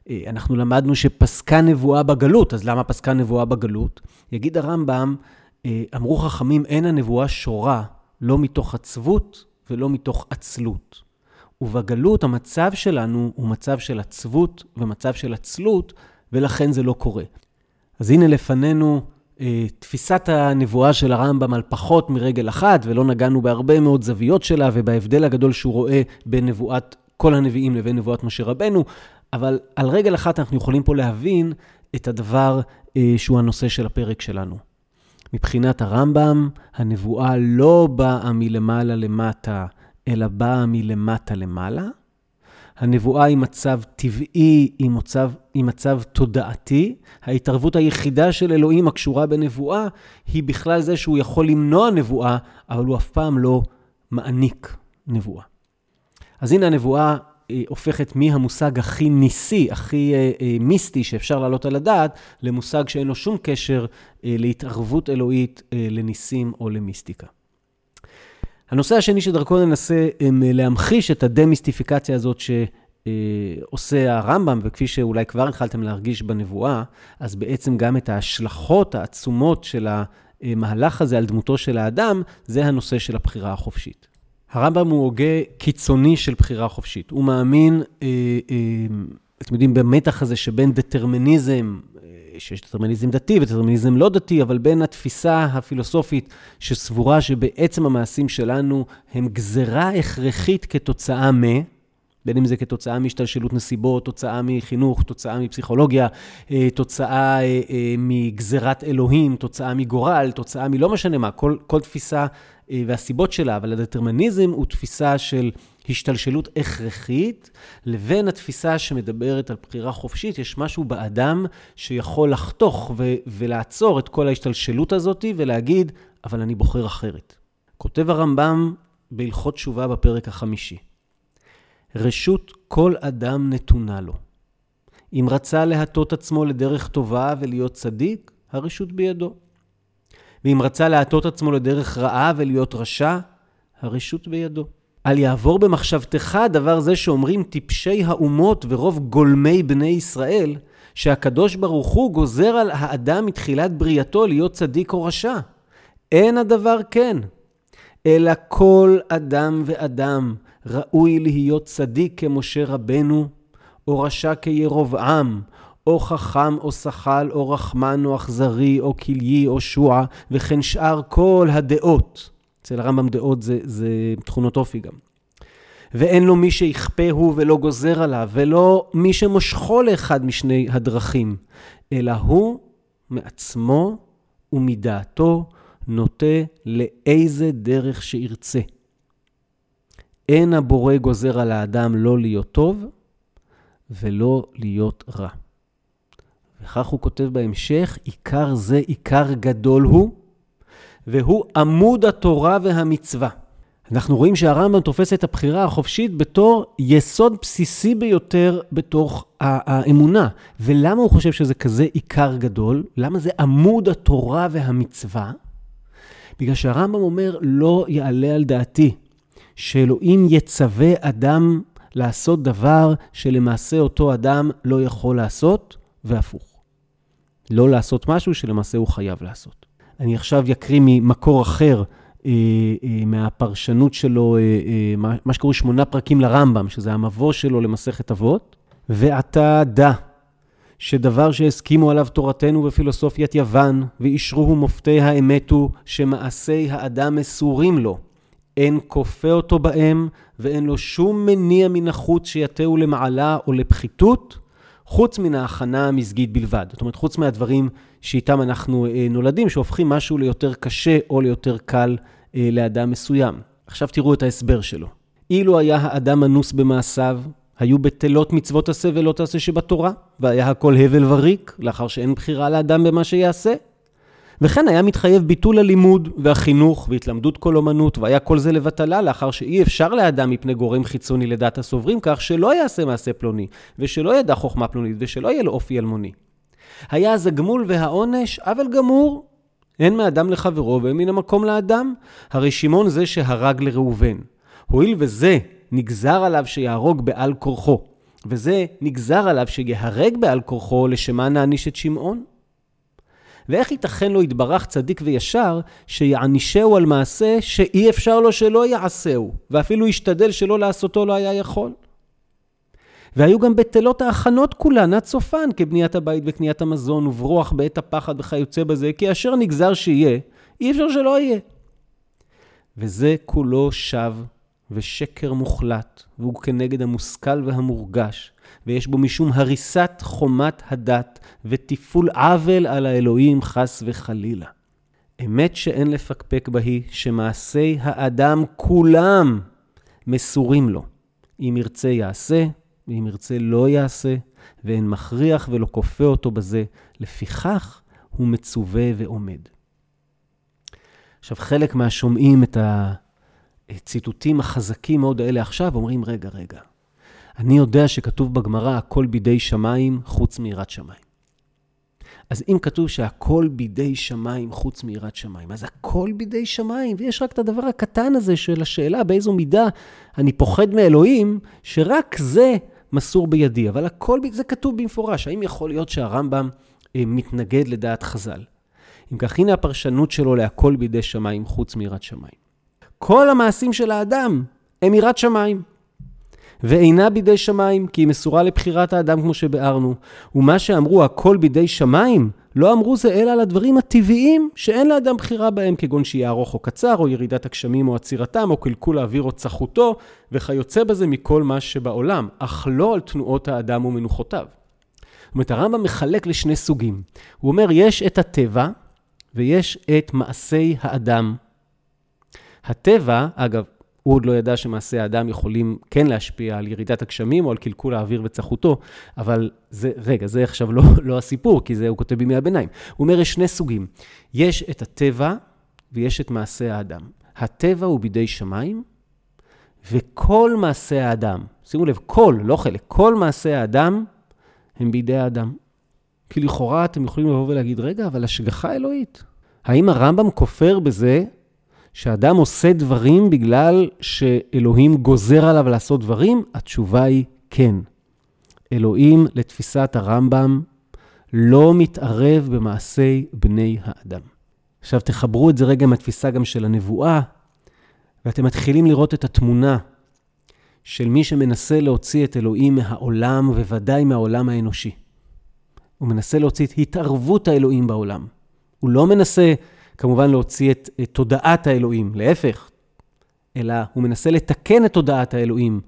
S2: אה, אנחנו למדנו שפסקה נבואה בגלות, אז למה פסקה נבואה בגלות? יגיד הרמב"ם, אה, אמרו חכמים, אין הנבואה שורה לא מתוך עצבות ולא מתוך עצלות. ובגלות המצב שלנו הוא מצב של עצבות ומצב של עצלות, ולכן זה לא קורה. אז הנה לפנינו אה, תפיסת הנבואה של הרמב"ם על פחות מרגל אחת, ולא נגענו בהרבה מאוד זוויות שלה ובהבדל הגדול שהוא רואה בין נבואת כל הנביאים לבין נבואת משה רבנו, אבל על רגל אחת אנחנו יכולים פה להבין את הדבר אה, שהוא הנושא של הפרק שלנו. מבחינת הרמב"ם, הנבואה לא באה מלמעלה למטה, אלא באה מלמטה למעלה. הנבואה היא מצב טבעי, היא מצב, היא מצב תודעתי. ההתערבות היחידה של אלוהים הקשורה בנבואה, היא בכלל זה שהוא יכול למנוע נבואה, אבל הוא אף פעם לא מעניק נבואה. אז הנה הנבואה אה, הופכת מהמושג הכי ניסי, הכי אה, אה, מיסטי שאפשר להעלות על הדעת, למושג שאין לו שום קשר להתערבות אלוהית, לניסים או למיסטיקה. הנושא השני שדרכו ננסה להמחיש את הדמיסטיפיקציה הזאת שעושה הרמב"ם, וכפי שאולי כבר התחלתם להרגיש בנבואה, אז בעצם גם את ההשלכות העצומות של המהלך הזה על דמותו של האדם, זה הנושא של הבחירה החופשית. הרמב"ם הוא הוגה קיצוני של בחירה חופשית. הוא מאמין, אה, אה, אתם יודעים, במתח הזה שבין דטרמיניזם, אה, שיש דטרמיניזם דתי ודטרמיניזם לא דתי, אבל בין התפיסה הפילוסופית שסבורה שבעצם המעשים שלנו הם גזרה הכרחית כתוצאה מ... בין אם זה כתוצאה מהשתלשלות נסיבות, תוצאה מחינוך, תוצאה מפסיכולוגיה, אה, תוצאה אה, אה, מגזירת אלוהים, תוצאה מגורל, תוצאה מלא משנה מה, כל, כל תפיסה והסיבות שלה, אבל הדטרמיניזם הוא תפיסה של השתלשלות הכרחית, לבין התפיסה שמדברת על בחירה חופשית, יש משהו באדם שיכול לחתוך ו- ולעצור את כל ההשתלשלות הזאת ולהגיד, אבל אני בוחר אחרת. כותב הרמב"ם בהלכות תשובה בפרק החמישי. רשות כל אדם נתונה לו. אם רצה להטות עצמו לדרך טובה ולהיות צדיק, הרשות בידו. ואם רצה להטות עצמו לדרך רעה ולהיות רשע, הרשות בידו. אל יעבור במחשבתך דבר זה שאומרים טיפשי האומות ורוב גולמי בני ישראל, שהקדוש ברוך הוא גוזר על האדם מתחילת בריאתו להיות צדיק או רשע. אין הדבר כן, אלא כל אדם ואדם ראוי להיות צדיק כמשה רבנו, או רשע כירובעם, או חכם או שחל, או רחמן או אכזרי, או כלאי או שועה, וכן שאר כל הדעות. אצל הרמב"ם דעות זה, זה תכונות אופי גם. ואין לו מי שיכפהו ולא גוזר עליו, ולא מי שמושכו לאחד משני הדרכים, אלא הוא מעצמו ומדעתו נוטה לאיזה דרך שירצה. אין הבורא גוזר על האדם לא להיות טוב ולא להיות רע. וכך הוא כותב בהמשך, עיקר זה עיקר גדול הוא, והוא עמוד התורה והמצווה. אנחנו רואים שהרמב"ם תופס את הבחירה החופשית בתור יסוד בסיסי ביותר בתוך האמונה. ולמה הוא חושב שזה כזה עיקר גדול? למה זה עמוד התורה והמצווה? בגלל שהרמב"ם אומר, לא יעלה על דעתי שאלוהים יצווה אדם לעשות דבר שלמעשה אותו אדם לא יכול לעשות, והפוך. לא לעשות משהו שלמעשה הוא חייב לעשות. אני עכשיו אקריא ממקור אחר, אה, אה, מהפרשנות שלו, אה, אה, מה, מה שקוראים שמונה פרקים לרמב"ם, שזה המבוא שלו למסכת אבות. ועתה דע שדבר שהסכימו עליו תורתנו ופילוסופיית יוון, ואישרוהו מופתי האמת הוא שמעשי האדם מסורים לו. אין כופה אותו בהם, ואין לו שום מניע מן החוץ שיטהו למעלה או לפחיתות, חוץ מן ההכנה המזגית בלבד. זאת אומרת, חוץ מהדברים שאיתם אנחנו אה, נולדים, שהופכים משהו ליותר קשה או ליותר קל אה, לאדם מסוים. עכשיו תראו את ההסבר שלו. אילו היה האדם אנוס במעשיו, היו בטלות מצוות עשה ולא תעשה שבתורה, והיה הכל הבל וריק, לאחר שאין בחירה לאדם במה שיעשה. וכן היה מתחייב ביטול הלימוד והחינוך והתלמדות כל אומנות, והיה כל זה לבטלה לאחר שאי אפשר לאדם מפני גורם חיצוני לדעת הסוברים, כך שלא יעשה מעשה פלוני, ושלא ידע חוכמה פלונית, ושלא יהיה לו אופי אלמוני. היה אז הגמול והעונש, אבל גמור, הן מאדם לחברו והן מן המקום לאדם. הרי שמעון זה שהרג לראובן. הואיל וזה נגזר עליו שיהרוג בעל כורחו, וזה נגזר עליו שיהרג בעל כורחו, לשמה נעניש את שמעון? ואיך ייתכן לו יתברך צדיק וישר, שיענישהו על מעשה שאי אפשר לו שלא יעשהו, ואפילו ישתדל שלא לעשותו לא היה יכול? והיו גם בטלות ההכנות כולן עד סופן, כבניית הבית וקניית המזון וברוח בעת הפחד וכיוצא בזה, כי אשר נגזר שיהיה, אי אפשר שלא יהיה. וזה כולו שווא ושקר מוחלט, והוא כנגד המושכל והמורגש, ויש בו משום הריסת חומת הדת וטיפול עוול על האלוהים חס וחלילה. אמת שאין לפקפק בה היא שמעשי האדם כולם מסורים לו. אם ירצה יעשה, ואם ירצה לא יעשה, ואין מכריח ולא כופה אותו בזה. לפיכך הוא מצווה ועומד. עכשיו, חלק מהשומעים את הציטוטים החזקים מאוד האלה עכשיו, אומרים, רגע, רגע, אני יודע שכתוב בגמרא, הכל בידי שמיים חוץ מיראת שמיים. אז אם כתוב שהכל בידי שמיים חוץ מיראת שמיים, אז הכל בידי שמיים, ויש רק את הדבר הקטן הזה של השאלה באיזו מידה אני פוחד מאלוהים, שרק זה מסור בידי. אבל הכל, זה כתוב במפורש. האם יכול להיות שהרמב"ם אה, מתנגד לדעת חז"ל? אם כך, הנה הפרשנות שלו להכל בידי שמיים חוץ מיראת שמיים. כל המעשים של האדם הם יראת שמיים. ואינה בידי שמיים, כי היא מסורה לבחירת האדם כמו שביארנו. ומה שאמרו הכל בידי שמיים, לא אמרו זה אלא על הדברים הטבעיים שאין לאדם בחירה בהם, כגון שיהיה ארוך או קצר, או ירידת הגשמים או עצירתם, או קלקול האוויר או צחותו, וכיוצא בזה מכל מה שבעולם, אך לא על תנועות האדם ומנוחותיו. זאת אומרת, הרמב"ם מחלק לשני סוגים. הוא אומר, יש את הטבע ויש את מעשי האדם. הטבע, אגב, הוא עוד לא ידע שמעשי האדם יכולים כן להשפיע על ירידת הגשמים או על קלקול האוויר וצחותו, אבל זה, רגע, זה עכשיו לא, לא הסיפור, כי זה הוא כותב בימי הביניים. הוא אומר, יש שני סוגים. יש את הטבע ויש את מעשי האדם. הטבע הוא בידי שמיים, וכל מעשי האדם, שימו לב, כל, לא חלק, כל מעשי האדם הם בידי האדם. כי לכאורה אתם יכולים לבוא ולהגיד, רגע, אבל השגחה אלוהית. האם הרמב"ם כופר בזה שאדם עושה דברים בגלל שאלוהים גוזר עליו לעשות דברים? התשובה היא כן. אלוהים, לתפיסת הרמב"ם, לא מתערב במעשי בני האדם. עכשיו תחברו את זה רגע עם התפיסה גם של הנבואה, ואתם מתחילים לראות את התמונה של מי שמנסה להוציא את אלוהים מהעולם, וודאי מהעולם האנושי. הוא מנסה להוציא את התערבות האלוהים בעולם. הוא לא מנסה כמובן להוציא את, את תודעת האלוהים, להפך, אלא הוא מנסה לתקן את תודעת האלוהים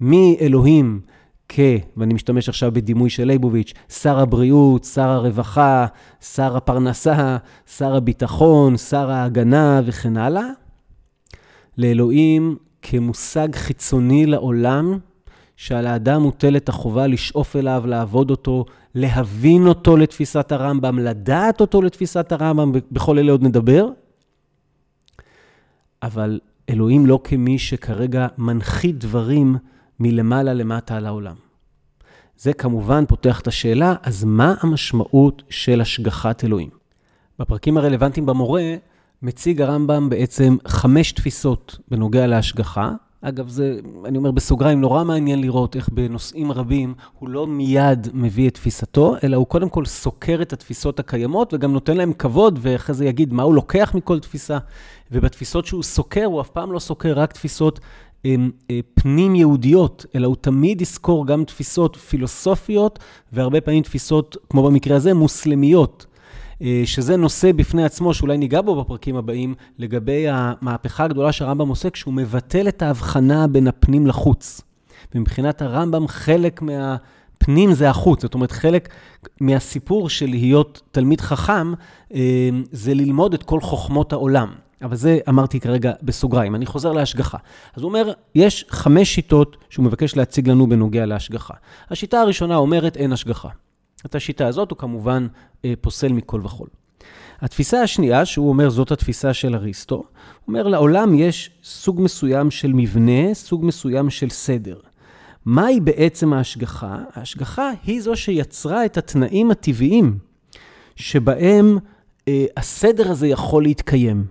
S2: מאלוהים כ, ואני משתמש עכשיו בדימוי של ליבוביץ', שר הבריאות, שר הרווחה, שר הפרנסה, שר הביטחון, שר ההגנה וכן הלאה, לאלוהים כמושג חיצוני לעולם, שעל האדם מוטלת החובה לשאוף אליו, לעבוד אותו, להבין אותו לתפיסת הרמב"ם, לדעת אותו לתפיסת הרמב"ם, בכל אלה עוד נדבר. אבל אלוהים לא כמי שכרגע מנחית דברים מלמעלה למטה על העולם. זה כמובן פותח את השאלה, אז מה המשמעות של השגחת אלוהים? בפרקים הרלוונטיים במורה מציג הרמב"ם בעצם חמש תפיסות בנוגע להשגחה. אגב, זה, אני אומר בסוגריים, נורא מעניין לראות איך בנושאים רבים הוא לא מיד מביא את תפיסתו, אלא הוא קודם כל סוקר את התפיסות הקיימות וגם נותן להם כבוד, ואחרי זה יגיד מה הוא לוקח מכל תפיסה. ובתפיסות שהוא סוקר, הוא אף פעם לא סוקר רק תפיסות הם, אה, פנים יהודיות, אלא הוא תמיד יזכור גם תפיסות פילוסופיות, והרבה פעמים תפיסות, כמו במקרה הזה, מוסלמיות. אה, שזה נושא בפני עצמו, שאולי ניגע בו בפרקים הבאים, לגבי המהפכה הגדולה שהרמב"ם עושה, כשהוא מבטל את ההבחנה בין הפנים לחוץ. ומבחינת הרמב"ם, חלק מהפנים זה החוץ. זאת אומרת, חלק מהסיפור של להיות תלמיד חכם, אה, זה ללמוד את כל חוכמות העולם. אבל זה אמרתי כרגע בסוגריים. אני חוזר להשגחה. אז הוא אומר, יש חמש שיטות שהוא מבקש להציג לנו בנוגע להשגחה. השיטה הראשונה אומרת, אין השגחה. את השיטה הזאת הוא כמובן פוסל מכל וכול. התפיסה השנייה, שהוא אומר, זאת התפיסה של אריסטו, אומר, לעולם יש סוג מסוים של מבנה, סוג מסוים של סדר. מהי בעצם ההשגחה? ההשגחה היא זו שיצרה את התנאים הטבעיים שבהם אה, הסדר הזה יכול להתקיים.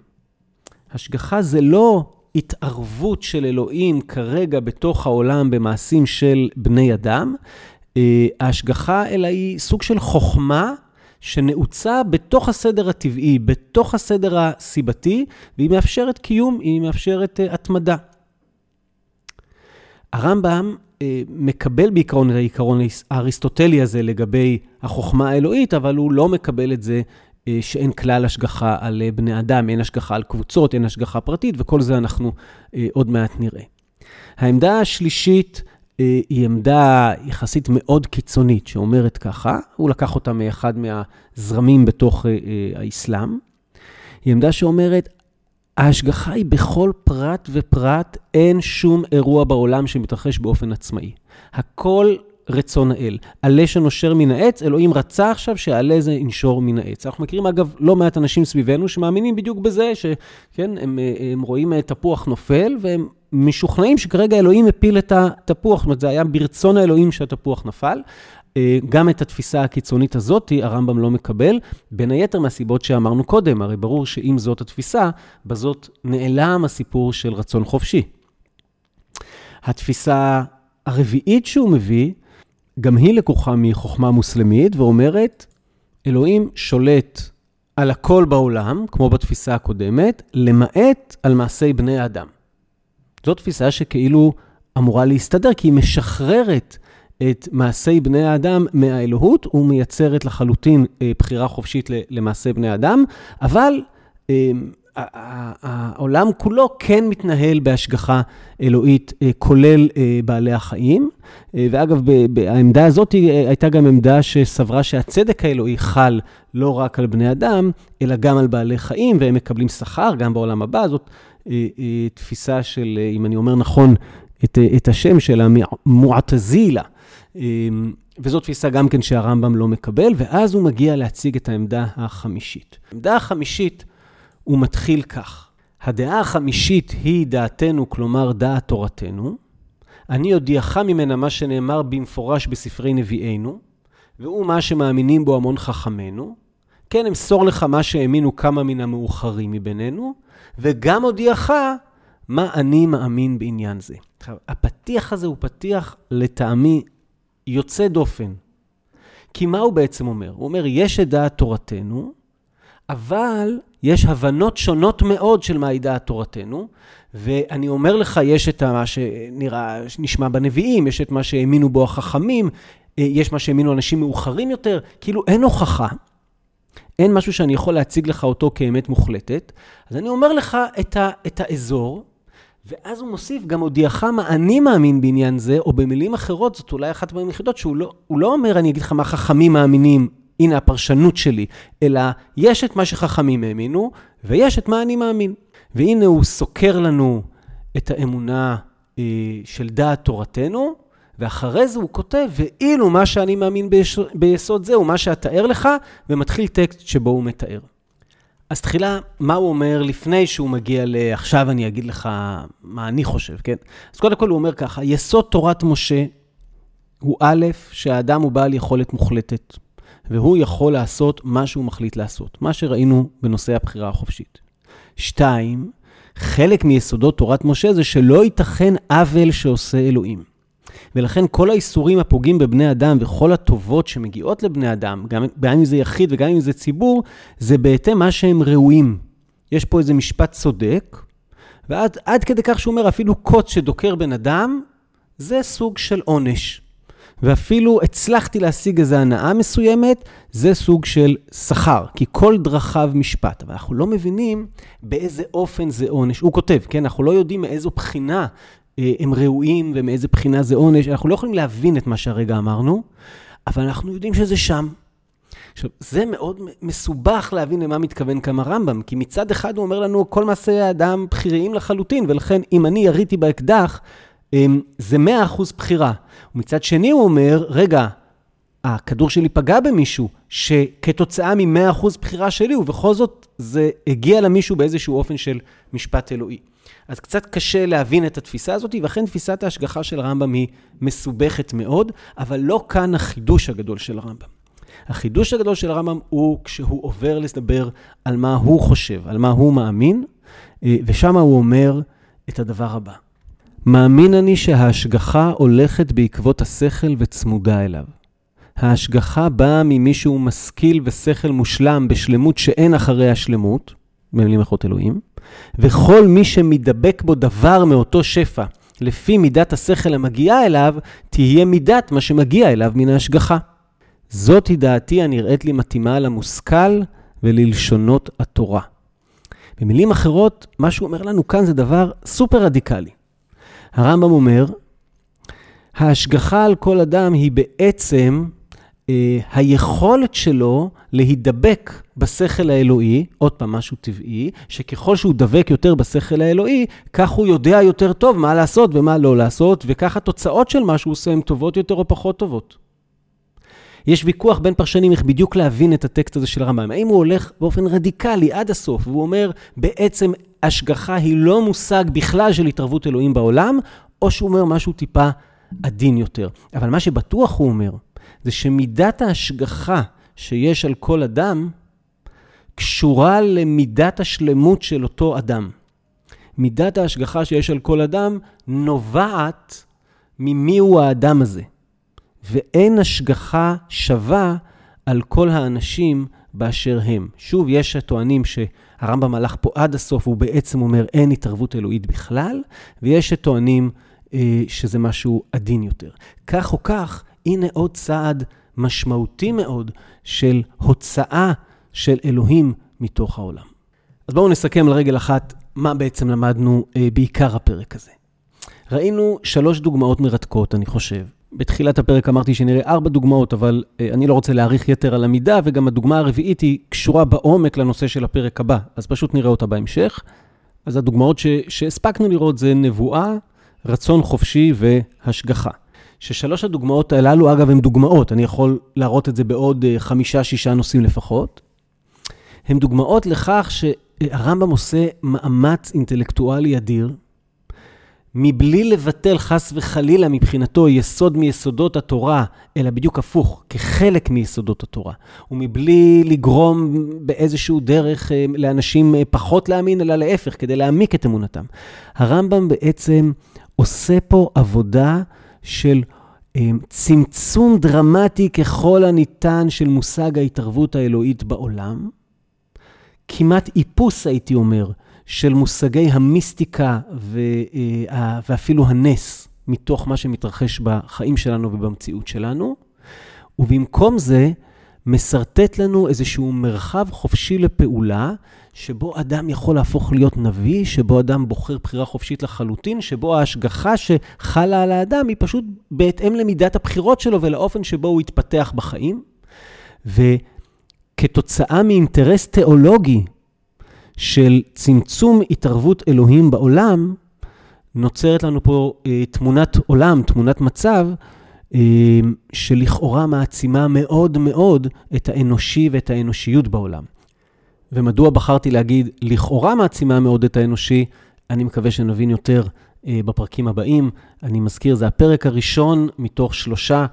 S2: השגחה זה לא התערבות של אלוהים כרגע בתוך העולם במעשים של בני אדם, אה, ההשגחה אלא היא סוג של חוכמה שנעוצה בתוך הסדר הטבעי, בתוך הסדר הסיבתי, והיא מאפשרת קיום, היא מאפשרת uh, התמדה. הרמב"ם uh, מקבל בעיקרון את העיקרון האריסטוטלי הזה לגבי החוכמה האלוהית, אבל הוא לא מקבל את זה uh, שאין כלל השגחה על uh, בני אדם, אין השגחה על קבוצות, אין השגחה פרטית, וכל זה אנחנו uh, עוד מעט נראה. העמדה השלישית היא עמדה יחסית מאוד קיצונית, שאומרת ככה, הוא לקח אותה מאחד מהזרמים בתוך אה, אה, האסלאם. היא עמדה שאומרת, ההשגחה היא בכל פרט ופרט, אין שום אירוע בעולם שמתרחש באופן עצמאי. הכל רצון האל. עלה שנושר מן העץ, אלוהים רצה עכשיו שעלה זה ינשור מן העץ. אנחנו מכירים, אגב, לא מעט אנשים סביבנו שמאמינים בדיוק בזה, שכן, הם, הם רואים תפוח נופל, והם משוכנעים שכרגע אלוהים הפיל את התפוח, זאת אומרת, זה היה ברצון האלוהים שהתפוח נפל. אה, גם את התפיסה הקיצונית הזאת הרמב"ם לא מקבל, בין היתר מהסיבות שאמרנו קודם, הרי ברור שאם זאת התפיסה, בזאת נעלם הסיפור של רצון חופשי. התפיסה הרביעית שהוא מביא, גם היא לקוחה מחוכמה מוסלמית, ואומרת, אלוהים שולט על הכל בעולם, כמו בתפיסה הקודמת, למעט על מעשי בני האדם. זו תפיסה שכאילו אמורה להסתדר, כי היא משחררת את מעשי בני האדם מהאלוהות ומייצרת לחלוטין אה, בחירה חופשית למעשי בני האדם, אבל אה, העולם כולו כן מתנהל בהשגחה אלוהית, אה, כולל בעלי החיים. ואגב, העמדה הזאת הייתה גם עמדה שסברה שהצדק האלוהי חל לא רק על בני אדם, אלא גם על בעלי חיים, והם מקבלים שכר גם בעולם הבא. זאת אה, אה, תפיסה של, אה, אם אני אומר נכון את, את השם שלה, מועטזילה. וזו תפיסה גם כן שהרמב"ם לא מקבל, ואז הוא מגיע להציג את העמדה החמישית. העמדה החמישית, הוא מתחיל כך: הדעה החמישית היא דעתנו, כלומר דעת תורתנו. אני אודיעך ממנה מה שנאמר במפורש בספרי נביאינו, והוא מה שמאמינים בו המון חכמינו. כן, אמסור לך מה שהאמינו כמה מן המאוחרים מבינינו, וגם הודיעך מה אני מאמין בעניין זה. עכשיו, הפתיח הזה הוא פתיח לטעמי יוצא דופן. כי מה הוא בעצם אומר? הוא אומר, יש את דעת תורתנו, אבל יש הבנות שונות מאוד של מהי דעת תורתנו, ואני אומר לך, יש את מה שנראה, נשמע בנביאים, יש את מה שהאמינו בו החכמים, אה, יש מה שהאמינו אנשים מאוחרים יותר, כאילו אין הוכחה. אין משהו שאני יכול להציג לך אותו כאמת מוחלטת, אז אני אומר לך את, ה, את האזור, ואז הוא מוסיף, גם הודיעך מה אני מאמין בעניין זה, או במילים אחרות, זאת אולי אחת מהמילים היחידות, שהוא לא, לא אומר, אני אגיד לך מה חכמים מאמינים, הנה הפרשנות שלי, אלא יש את מה שחכמים האמינו, ויש את מה אני מאמין. והנה הוא סוקר לנו את האמונה אה, של דעת תורתנו, ואחרי זה הוא כותב, ואילו מה שאני מאמין ביסוד, ביסוד זה הוא מה שאתאר לך, ומתחיל טקסט שבו הוא מתאר. אז תחילה, מה הוא אומר לפני שהוא מגיע ל... עכשיו אני אגיד לך מה אני חושב, כן? אז קודם כל הוא אומר ככה, יסוד תורת משה הוא א', שהאדם הוא בעל יכולת מוחלטת, והוא יכול לעשות מה שהוא מחליט לעשות, מה שראינו בנושא הבחירה החופשית. שתיים, חלק מיסודות תורת משה זה שלא ייתכן עוול שעושה אלוהים. ולכן כל האיסורים הפוגעים בבני אדם וכל הטובות שמגיעות לבני אדם, גם, אם זה יחיד וגם אם זה ציבור, זה בהתאם מה שהם ראויים. יש פה איזה משפט צודק, ועד כדי כך שהוא אומר, אפילו קוץ שדוקר בן אדם, זה סוג של עונש. ואפילו הצלחתי להשיג איזו הנאה מסוימת, זה סוג של שכר, כי כל דרכיו משפט. אבל אנחנו לא מבינים באיזה אופן זה עונש. הוא כותב, כן? אנחנו לא יודעים מאיזו בחינה אה, הם ראויים ומאיזה בחינה זה עונש. אנחנו לא יכולים להבין את מה שהרגע אמרנו, אבל אנחנו יודעים שזה שם. עכשיו, זה מאוד מסובך להבין למה מתכוון כאן הרמב"ם, כי מצד אחד הוא אומר לנו, כל מעשי האדם בכיריים לחלוטין, ולכן אם אני יריתי באקדח, זה 100% בחירה. ומצד שני הוא אומר, רגע, הכדור שלי פגע במישהו, שכתוצאה מ-100% בחירה שלי, ובכל זאת זה הגיע למישהו באיזשהו אופן של משפט אלוהי. אז קצת קשה להבין את התפיסה הזאת, ואכן תפיסת ההשגחה של הרמב"ם היא מסובכת מאוד, אבל לא כאן החידוש הגדול של הרמב"ם. החידוש הגדול של הרמב"ם הוא כשהוא עובר לדבר על מה הוא חושב, על מה הוא מאמין, אה, ושם הוא אומר את הדבר הבא: מאמין אני שההשגחה הולכת בעקבות השכל וצמודה אליו. ההשגחה באה ממישהו משכיל ושכל מושלם בשלמות שאין אחרי השלמות, במילים אחרות אלוהים, וכל מי שמדבק בו דבר מאותו שפע, לפי מידת השכל המגיעה אליו, תהיה מידת מה שמגיע אליו מן ההשגחה. זאתי דעתי הנראית לי מתאימה למושכל וללשונות התורה. במילים אחרות, מה שהוא אומר לנו כאן זה דבר סופר רדיקלי. הרמב"ם אומר, ההשגחה על כל אדם היא בעצם אה, היכולת שלו להידבק בשכל האלוהי, עוד פעם, משהו טבעי, שככל שהוא דבק יותר בשכל האלוהי, כך הוא יודע יותר טוב מה לעשות ומה לא לעשות, וכך התוצאות של מה שהוא עושה הן טובות יותר או פחות טובות. יש ויכוח בין פרשנים איך בדיוק להבין את הטקסט הזה של הרמב"ם. האם הוא הולך באופן רדיקלי עד הסוף, והוא אומר, בעצם השגחה היא לא מושג בכלל של התערבות אלוהים בעולם, או שהוא אומר משהו טיפה עדין יותר. אבל מה שבטוח הוא אומר, זה שמידת ההשגחה שיש על כל אדם, קשורה למידת השלמות של אותו אדם. מידת ההשגחה שיש על כל אדם נובעת ממיהו האדם הזה. ואין השגחה שווה על כל האנשים באשר הם. שוב, יש שטוענים שהרמב"ם הלך פה עד הסוף, והוא בעצם אומר אין התערבות אלוהית בכלל, ויש שטוענים אה, שזה משהו עדין יותר. כך או כך, הנה עוד צעד משמעותי מאוד של הוצאה של אלוהים מתוך העולם. אז בואו נסכם על רגל אחת מה בעצם למדנו אה, בעיקר הפרק הזה. ראינו שלוש דוגמאות מרתקות, אני חושב. בתחילת הפרק אמרתי שנראה ארבע דוגמאות, אבל אה, אני לא רוצה להאריך יתר על המידה, וגם הדוגמה הרביעית היא קשורה בעומק לנושא של הפרק הבא, אז פשוט נראה אותה בהמשך. אז הדוגמאות שהספקנו לראות זה נבואה, רצון חופשי והשגחה. ששלוש הדוגמאות הללו, אגב, הן דוגמאות, אני יכול להראות את זה בעוד אה, חמישה-שישה נושאים לפחות. הן דוגמאות לכך שהרמב"ם עושה מאמץ אינטלקטואלי אדיר, מבלי לבטל חס וחלילה מבחינתו יסוד מיסודות התורה, אלא בדיוק הפוך, כחלק מיסודות התורה, ומבלי לגרום באיזשהו דרך אה, לאנשים אה, פחות להאמין, אלא להפך, כדי להעמיק את אמונתם. הרמב"ם בעצם עושה פה עבודה של אה, צמצום דרמטי ככל הניתן של מושג ההתערבות האלוהית בעולם, כמעט איפוס, הייתי אומר, של מושגי המיסטיקה וה, ואפילו הנס מתוך מה שמתרחש בחיים שלנו ובמציאות שלנו, ובמקום זה, משרטט לנו איזשהו מרחב חופשי לפעולה, שבו אדם יכול להפוך להיות נביא, שבו אדם בוחר בחירה חופשית לחלוטין, שבו ההשגחה שחלה על האדם היא פשוט בהתאם למידת הבחירות שלו ולאופן שבו הוא התפתח בחיים. וכתוצאה מאינטרס תיאולוגי של צמצום התערבות אלוהים בעולם, נוצרת לנו פה אה, תמונת עולם, תמונת מצב, אה, שלכאורה מעצימה מאוד מאוד את האנושי ואת האנושיות בעולם. ומדוע בחרתי להגיד לכאורה מעצימה מאוד את האנושי? אני מקווה שנבין יותר אה, בפרקים הבאים. אני מזכיר, זה הפרק הראשון מתוך שלושה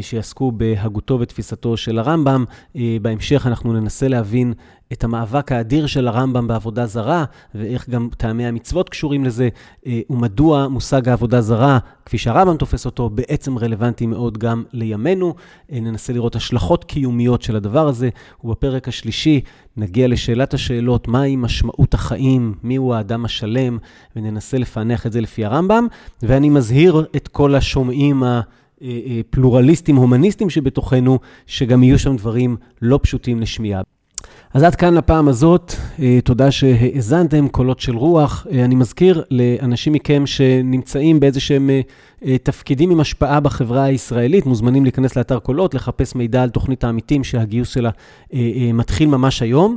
S2: שיעסקו בהגותו ותפיסתו של הרמב"ם. אה, בהמשך אנחנו ננסה להבין את המאבק האדיר של הרמב"ם בעבודה זרה, ואיך גם טעמי המצוות קשורים לזה, אה, ומדוע מושג העבודה זרה, כפי שהרמב"ם תופס אותו, בעצם רלוונטי מאוד גם לימינו. ננסה לראות השלכות קיומיות של הדבר הזה, ובפרק השלישי נגיע לשאלת השאלות, מהי משמעות החיים, מיהו האדם השלם, וננסה לפענח את זה לפי הרמב"ם. ואני מזהיר את כל השומעים ה... אה, אה, פלורליסטים, הומניסטים שבתוכנו, שגם יהיו שם דברים לא פשוטים לשמיעה. אז עד כאן לפעם הזאת, אה, תודה שהאזנתם, קולות של רוח. אני מזכיר לאנשים מכם שנמצאים באיזה שהם תפקידים עם השפעה בחברה הישראלית, מוזמנים להיכנס לאתר קולות, לחפש מידע על תוכנית העמיתים שהגיוס שלה מתחיל ממש היום.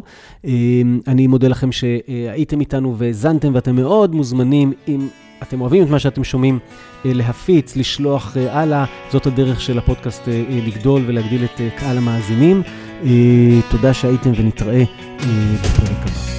S2: אני מודה לכם שהייתם איתנו והאזנתם ואתם מאוד מוזמנים, אם אתם אוהבים את מה שאתם שומעים, להפיץ, לשלוח אה, הלאה. זאת הדרך של הפודקאסט אה, לגדול ולהגדיל את קהל המאזינים. תודה שהייתם ונתראה בפרק הבא.